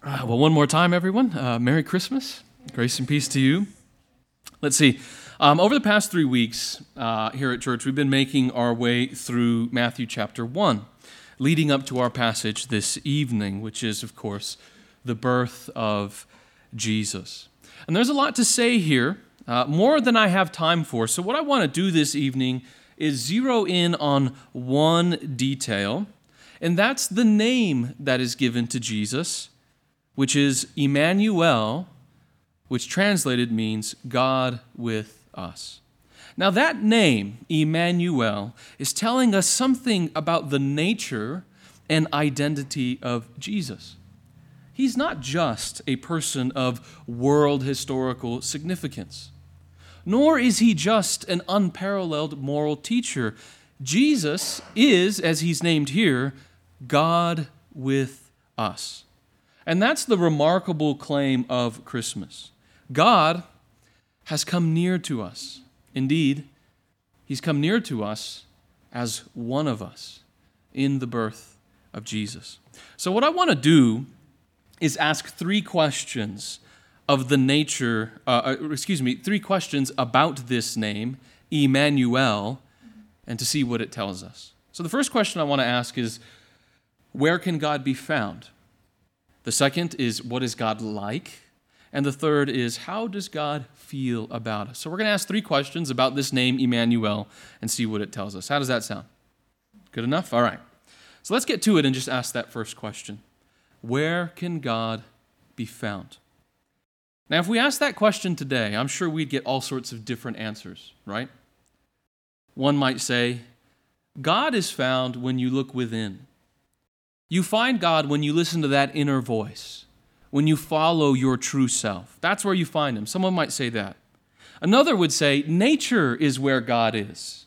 Uh, well, one more time, everyone. Uh, Merry Christmas. Grace and peace to you. Let's see. Um, over the past three weeks uh, here at church, we've been making our way through Matthew chapter 1, leading up to our passage this evening, which is, of course, the birth of Jesus. And there's a lot to say here, uh, more than I have time for. So, what I want to do this evening is zero in on one detail, and that's the name that is given to Jesus, which is Immanuel, which translated means God with us. Now, that name, Immanuel, is telling us something about the nature and identity of Jesus. He's not just a person of world historical significance nor is he just an unparalleled moral teacher. Jesus is, as he's named here, God with us. And that's the remarkable claim of Christmas. God has come near to us. Indeed, he's come near to us as one of us in the birth of Jesus. So, what I want to do is ask three questions of the nature, uh, uh, excuse me, three questions about this name, Immanuel, and to see what it tells us. So the first question I want to ask is where can God be found? The second is what is God like? And the third is how does God feel about us? So we're going to ask three questions about this name, Immanuel, and see what it tells us. How does that sound? Good enough? All right. So let's get to it and just ask that first question Where can God be found? Now, if we ask that question today, I'm sure we'd get all sorts of different answers, right? One might say, God is found when you look within. You find God when you listen to that inner voice, when you follow your true self. That's where you find Him. Someone might say that. Another would say, nature is where God is.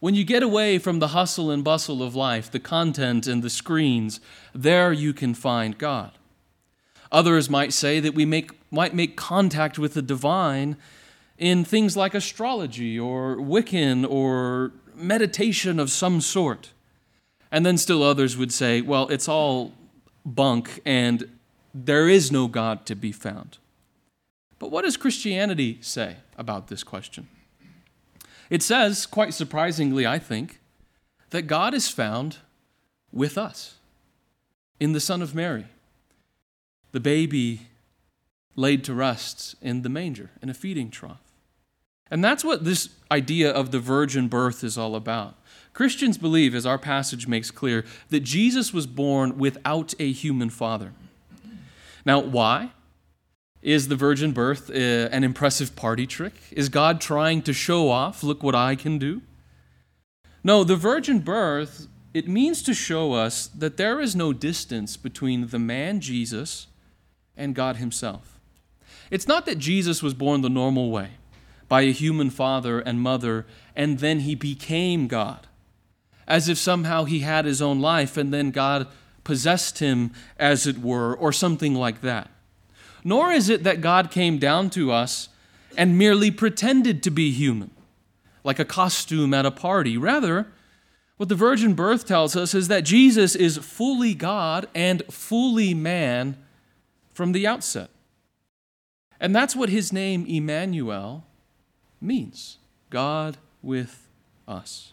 When you get away from the hustle and bustle of life, the content and the screens, there you can find God. Others might say that we make, might make contact with the divine in things like astrology or Wiccan or meditation of some sort. And then still others would say, well, it's all bunk and there is no God to be found. But what does Christianity say about this question? It says, quite surprisingly, I think, that God is found with us in the Son of Mary the baby laid to rest in the manger, in a feeding trough. And that's what this idea of the virgin birth is all about. Christians believe, as our passage makes clear, that Jesus was born without a human father. Now, why? Is the virgin birth uh, an impressive party trick? Is God trying to show off, look what I can do? No, the virgin birth, it means to show us that there is no distance between the man Jesus and God Himself. It's not that Jesus was born the normal way, by a human father and mother, and then He became God, as if somehow He had His own life and then God possessed Him, as it were, or something like that. Nor is it that God came down to us and merely pretended to be human, like a costume at a party. Rather, what the virgin birth tells us is that Jesus is fully God and fully man from the outset. And that's what his name, Immanuel, means God with us.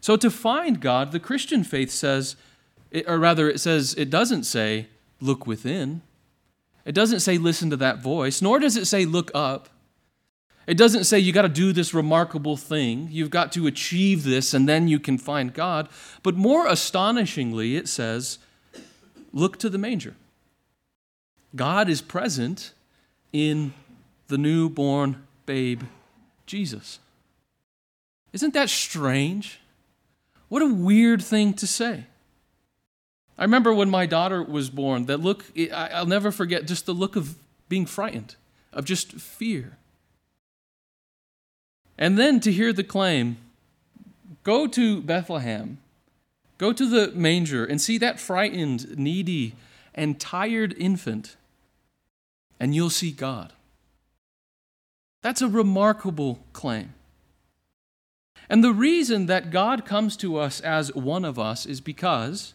So to find God, the Christian faith says, or rather, it says, it doesn't say, look within. It doesn't say, listen to that voice, nor does it say, look up. It doesn't say you got to do this remarkable thing. You've got to achieve this and then you can find God. But more astonishingly, it says, look to the manger. God is present in the newborn babe, Jesus. Isn't that strange? What a weird thing to say. I remember when my daughter was born, that look, I'll never forget just the look of being frightened, of just fear. And then to hear the claim go to Bethlehem, go to the manger, and see that frightened, needy, and tired infant and you'll see God. That's a remarkable claim. And the reason that God comes to us as one of us is because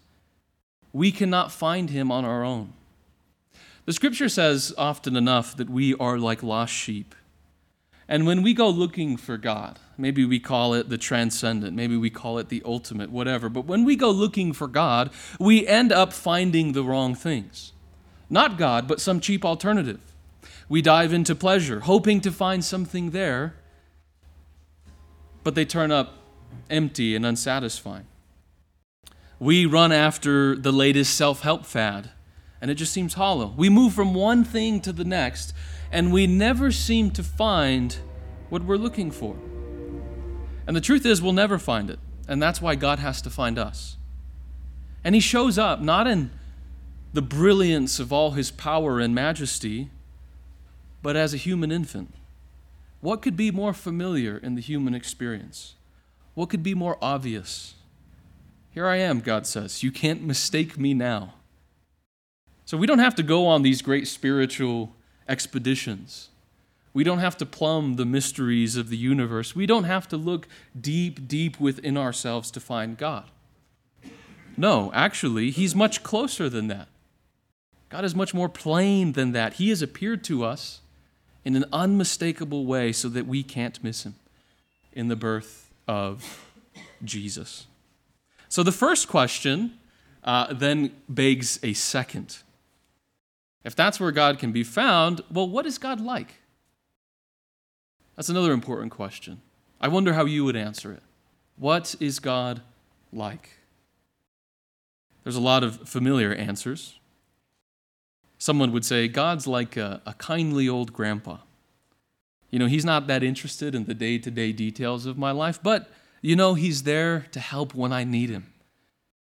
we cannot find him on our own. The scripture says often enough that we are like lost sheep. And when we go looking for God, maybe we call it the transcendent, maybe we call it the ultimate, whatever, but when we go looking for God, we end up finding the wrong things. Not God, but some cheap alternative. We dive into pleasure, hoping to find something there, but they turn up empty and unsatisfying. We run after the latest self help fad, and it just seems hollow. We move from one thing to the next, and we never seem to find what we're looking for. And the truth is, we'll never find it, and that's why God has to find us. And He shows up not in the brilliance of all His power and majesty, but as a human infant. What could be more familiar in the human experience? What could be more obvious? Here I am, God says. You can't mistake me now. So we don't have to go on these great spiritual expeditions. We don't have to plumb the mysteries of the universe. We don't have to look deep, deep within ourselves to find God. No, actually, He's much closer than that. God is much more plain than that. He has appeared to us in an unmistakable way so that we can't miss Him in the birth of Jesus. So the first question uh, then begs a second. If that's where God can be found, well, what is God like? That's another important question. I wonder how you would answer it. What is God like? There's a lot of familiar answers. Someone would say, God's like a, a kindly old grandpa. You know, he's not that interested in the day to day details of my life, but, you know, he's there to help when I need him.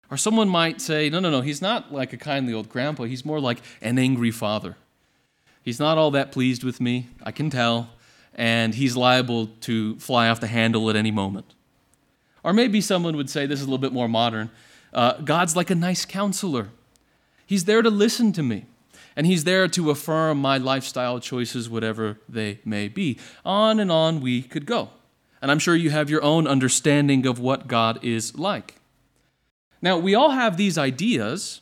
Or someone might say, no, no, no, he's not like a kindly old grandpa. He's more like an angry father. He's not all that pleased with me, I can tell, and he's liable to fly off the handle at any moment. Or maybe someone would say, this is a little bit more modern uh, God's like a nice counselor. He's there to listen to me, and he's there to affirm my lifestyle choices, whatever they may be. On and on we could go. And I'm sure you have your own understanding of what God is like. Now, we all have these ideas,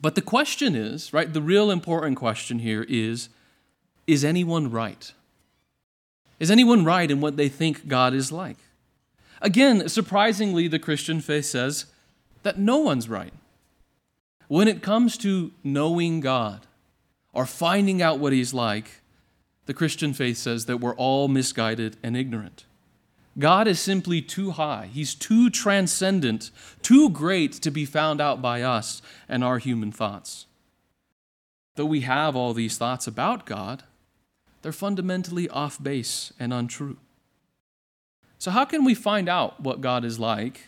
but the question is, right, the real important question here is is anyone right? Is anyone right in what they think God is like? Again, surprisingly, the Christian faith says that no one's right. When it comes to knowing God or finding out what He's like, the Christian faith says that we're all misguided and ignorant. God is simply too high. He's too transcendent, too great to be found out by us and our human thoughts. Though we have all these thoughts about God, they're fundamentally off base and untrue. So, how can we find out what God is like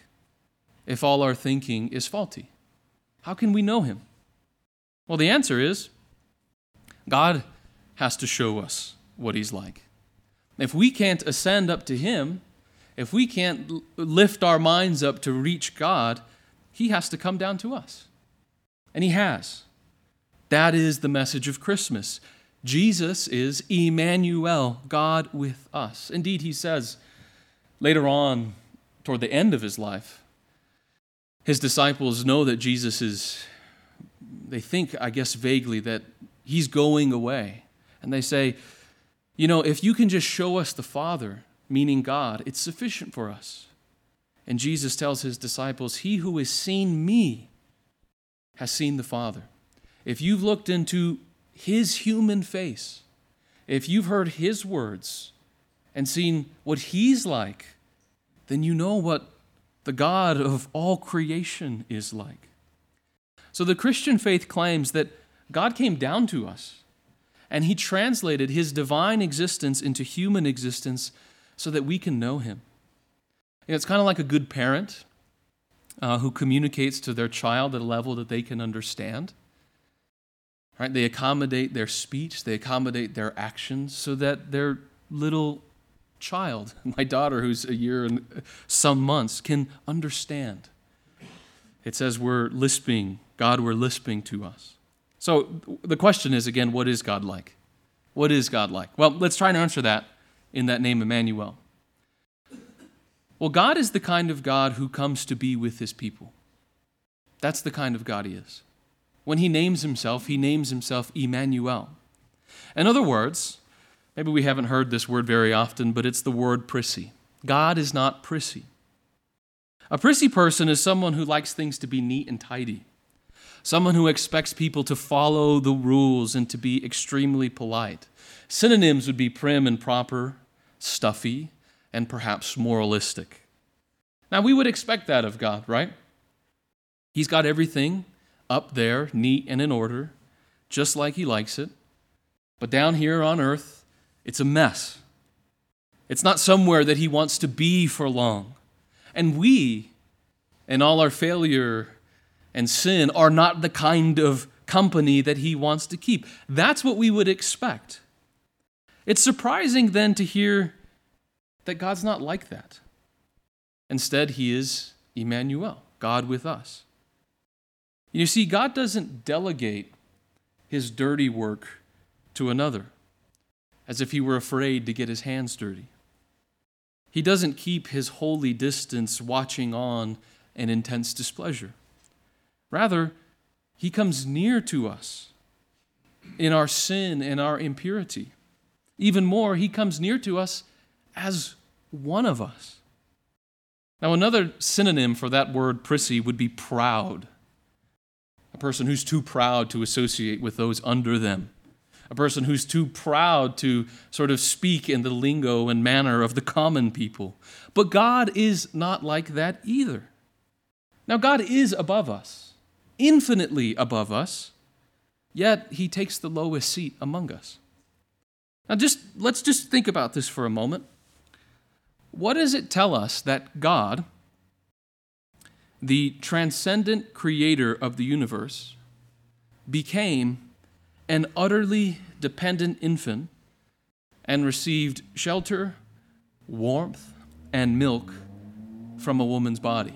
if all our thinking is faulty? How can we know Him? Well, the answer is God has to show us what He's like. If we can't ascend up to Him, if we can't lift our minds up to reach God, He has to come down to us. And He has. That is the message of Christmas. Jesus is Immanuel, God with us. Indeed, He says later on, toward the end of His life, His disciples know that Jesus is, they think, I guess, vaguely that He's going away. And they say, you know, if you can just show us the Father, meaning God, it's sufficient for us. And Jesus tells his disciples, He who has seen me has seen the Father. If you've looked into his human face, if you've heard his words and seen what he's like, then you know what the God of all creation is like. So the Christian faith claims that God came down to us and he translated his divine existence into human existence so that we can know Him. It's kind of like a good parent uh, who communicates to their child at a level that they can understand. Right? They accommodate their speech, they accommodate their actions so that their little child, my daughter who's a year and some months, can understand. It says we're lisping, God, we're lisping to us. So the question is again, what is God like? What is God like? Well, let's try and answer that in that name, Immanuel? Well, God is the kind of God who comes to be with his people. That's the kind of God he is. When he names himself, he names himself Immanuel. In other words, maybe we haven't heard this word very often, but it's the word prissy. God is not prissy. A prissy person is someone who likes things to be neat and tidy, someone who expects people to follow the rules and to be extremely polite. Synonyms would be prim and proper, stuffy, and perhaps moralistic. Now, we would expect that of God, right? He's got everything up there, neat and in order, just like He likes it. But down here on earth, it's a mess. It's not somewhere that He wants to be for long. And we, in all our failure and sin, are not the kind of company that He wants to keep. That's what we would expect. It's surprising then to hear that God's not like that. Instead, He is Immanuel, God with us. You see, God doesn't delegate His dirty work to another as if He were afraid to get His hands dirty. He doesn't keep His holy distance watching on in intense displeasure. Rather, He comes near to us in our sin and our impurity. Even more, he comes near to us as one of us. Now, another synonym for that word prissy would be proud. A person who's too proud to associate with those under them. A person who's too proud to sort of speak in the lingo and manner of the common people. But God is not like that either. Now, God is above us, infinitely above us, yet he takes the lowest seat among us. Now, just let's just think about this for a moment. What does it tell us that God, the transcendent creator of the universe, became an utterly dependent infant and received shelter, warmth, and milk from a woman's body?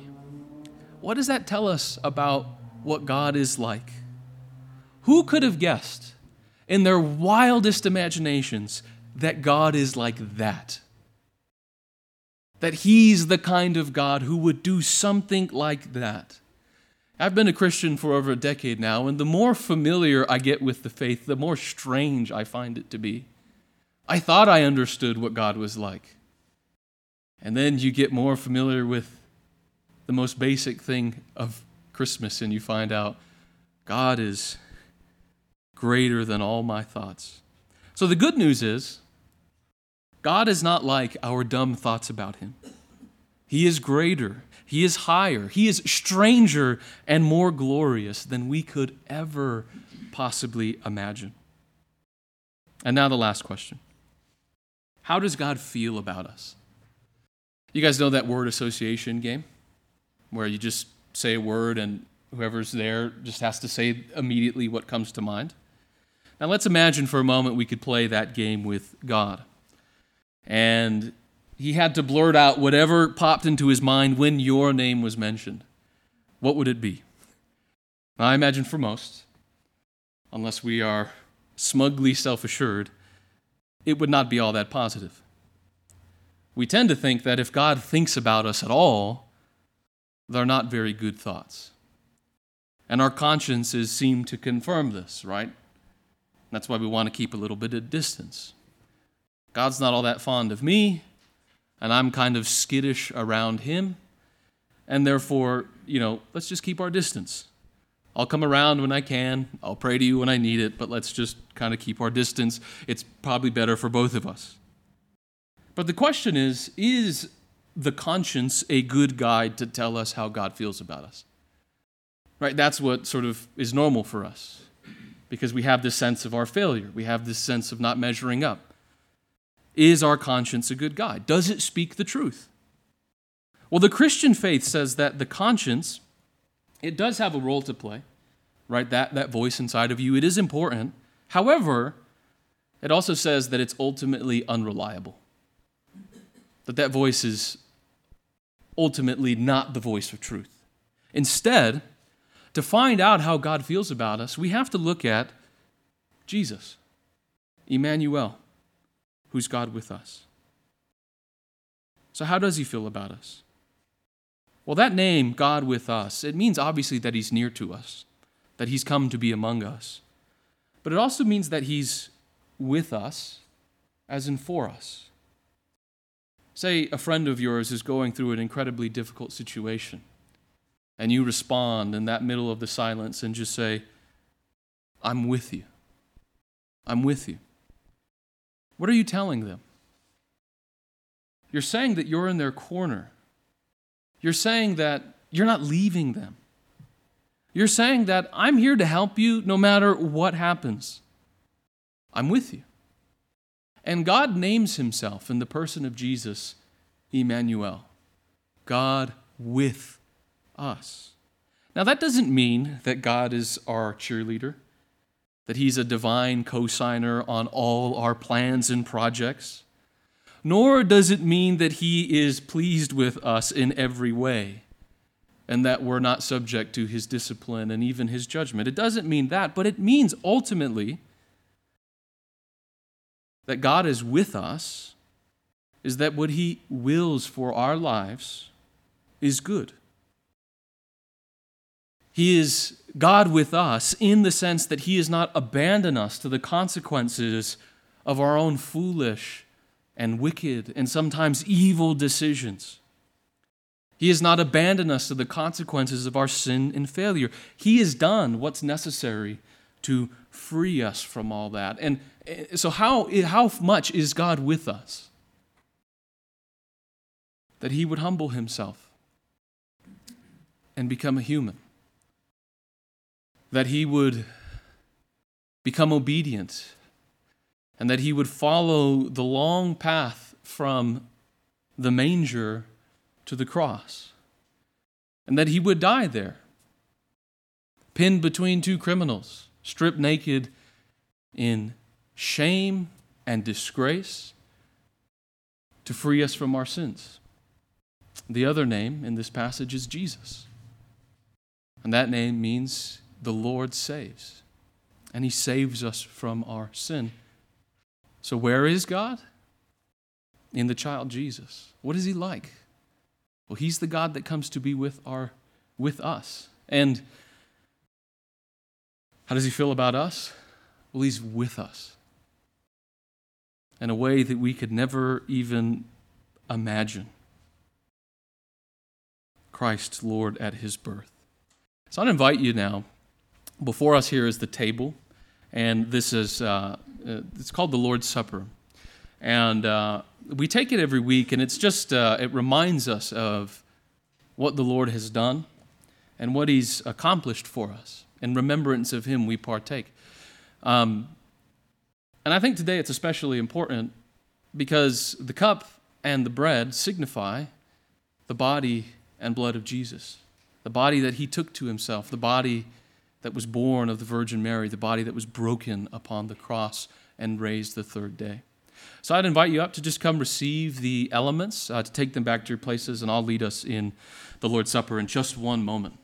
What does that tell us about what God is like? Who could have guessed in their wildest imaginations that God is like that. That He's the kind of God who would do something like that. I've been a Christian for over a decade now, and the more familiar I get with the faith, the more strange I find it to be. I thought I understood what God was like. And then you get more familiar with the most basic thing of Christmas, and you find out God is greater than all my thoughts. So the good news is, God is not like our dumb thoughts about him. He is greater, he is higher, he is stranger and more glorious than we could ever possibly imagine. And now the last question How does God feel about us? You guys know that word association game where you just say a word and whoever's there just has to say immediately what comes to mind? Now let's imagine for a moment we could play that game with God. And he had to blurt out whatever popped into his mind when your name was mentioned. What would it be? I imagine for most, unless we are smugly self assured, it would not be all that positive. We tend to think that if God thinks about us at all, they're not very good thoughts. And our consciences seem to confirm this, right? That's why we want to keep a little bit of distance. God's not all that fond of me, and I'm kind of skittish around him. And therefore, you know, let's just keep our distance. I'll come around when I can. I'll pray to you when I need it, but let's just kind of keep our distance. It's probably better for both of us. But the question is is the conscience a good guide to tell us how God feels about us? Right? That's what sort of is normal for us because we have this sense of our failure. We have this sense of not measuring up. Is our conscience a good guide? Does it speak the truth? Well, the Christian faith says that the conscience, it does have a role to play, right? That, that voice inside of you, it is important. However, it also says that it's ultimately unreliable. That that voice is ultimately not the voice of truth. Instead, to find out how God feels about us, we have to look at Jesus, Immanuel, who's God with us. So, how does he feel about us? Well, that name, God with us, it means obviously that he's near to us. that he's come to be among us. But it also means that he's with us, as in for us. Say a friend of yours is going through an incredibly difficult situation, and you respond in that middle of the silence and just say, I'm with you. I'm with you. What are you telling them? You're saying that you're in their corner. You're saying that you're not leaving them. You're saying that I'm here to help you no matter what happens. I'm with you. And God names himself in the person of Jesus, Immanuel, God with us. Now, that doesn't mean that God is our cheerleader, that he's a divine cosigner on all our plans and projects, nor does it mean that he is pleased with us in every way and that we're not subject to his discipline and even his judgment. It doesn't mean that, but it means ultimately that God is with us, is that what he wills for our lives is good. He is God with us in the sense that He has not abandoned us to the consequences of our own foolish and wicked and sometimes evil decisions. He has not abandoned us to the consequences of our sin and failure. He has done what's necessary to free us from all that. And eh, so, how, how much is God with us? That He would humble Himself and become a human, that He would become obedient, and that He would follow the long path from the manger to the cross, and that he would die there, pinned between two criminals, stripped naked in shame and disgrace to free us from our sins. The other name in this passage is Jesus. And that name means the Lord saves. And he saves us from our sin. So, where is God? In the child Jesus. What is he like? Well, he's the God that comes to be with our with us. And how does he feel about us? Well, he's with us in a way that we could never even imagine. Christ, Lord, at his birth. So I'd invite you now. Before us here is the table, and this is uh, uh it's called the Lord's Supper, and uh, we take it every week, and it's just, uh, it reminds us of what the Lord has done and what He's accomplished for us. In remembrance of Him, we partake. Um, and I think today it's especially important because the cup and the bread signify the body and blood of Jesus, the body that He took to Himself, the body that was born of the Virgin Mary, the body that was broken upon the cross and raised the third day. So I'd invite you up to just come receive the elements, uh, to take them back to your places, and I'll lead us in the Lord's Supper in just one moment.